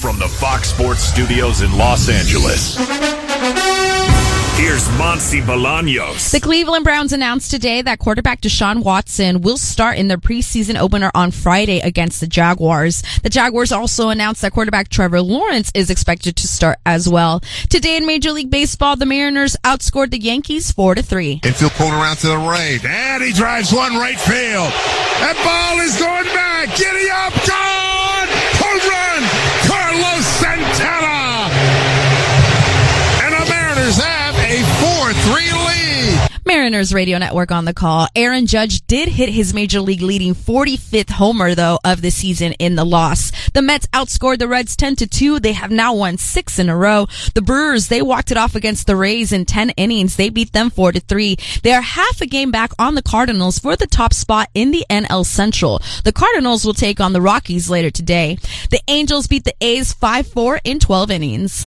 From the Fox Sports Studios in Los Angeles. Here's Monty Bolaños. The Cleveland Browns announced today that quarterback Deshaun Watson will start in their preseason opener on Friday against the Jaguars. The Jaguars also announced that quarterback Trevor Lawrence is expected to start as well. Today in Major League Baseball, the Mariners outscored the Yankees 4 to 3. Infield pulled around to the right. And he drives one right field. That ball is going back. Giddy 4-3 lead. Mariners Radio Network on the call. Aaron Judge did hit his major league leading 45th homer though of the season in the loss. The Mets outscored the Reds 10 to 2. They have now won 6 in a row. The Brewers, they walked it off against the Rays in 10 innings. They beat them 4 to 3. They are half a game back on the Cardinals for the top spot in the NL Central. The Cardinals will take on the Rockies later today. The Angels beat the A's 5-4 in 12 innings.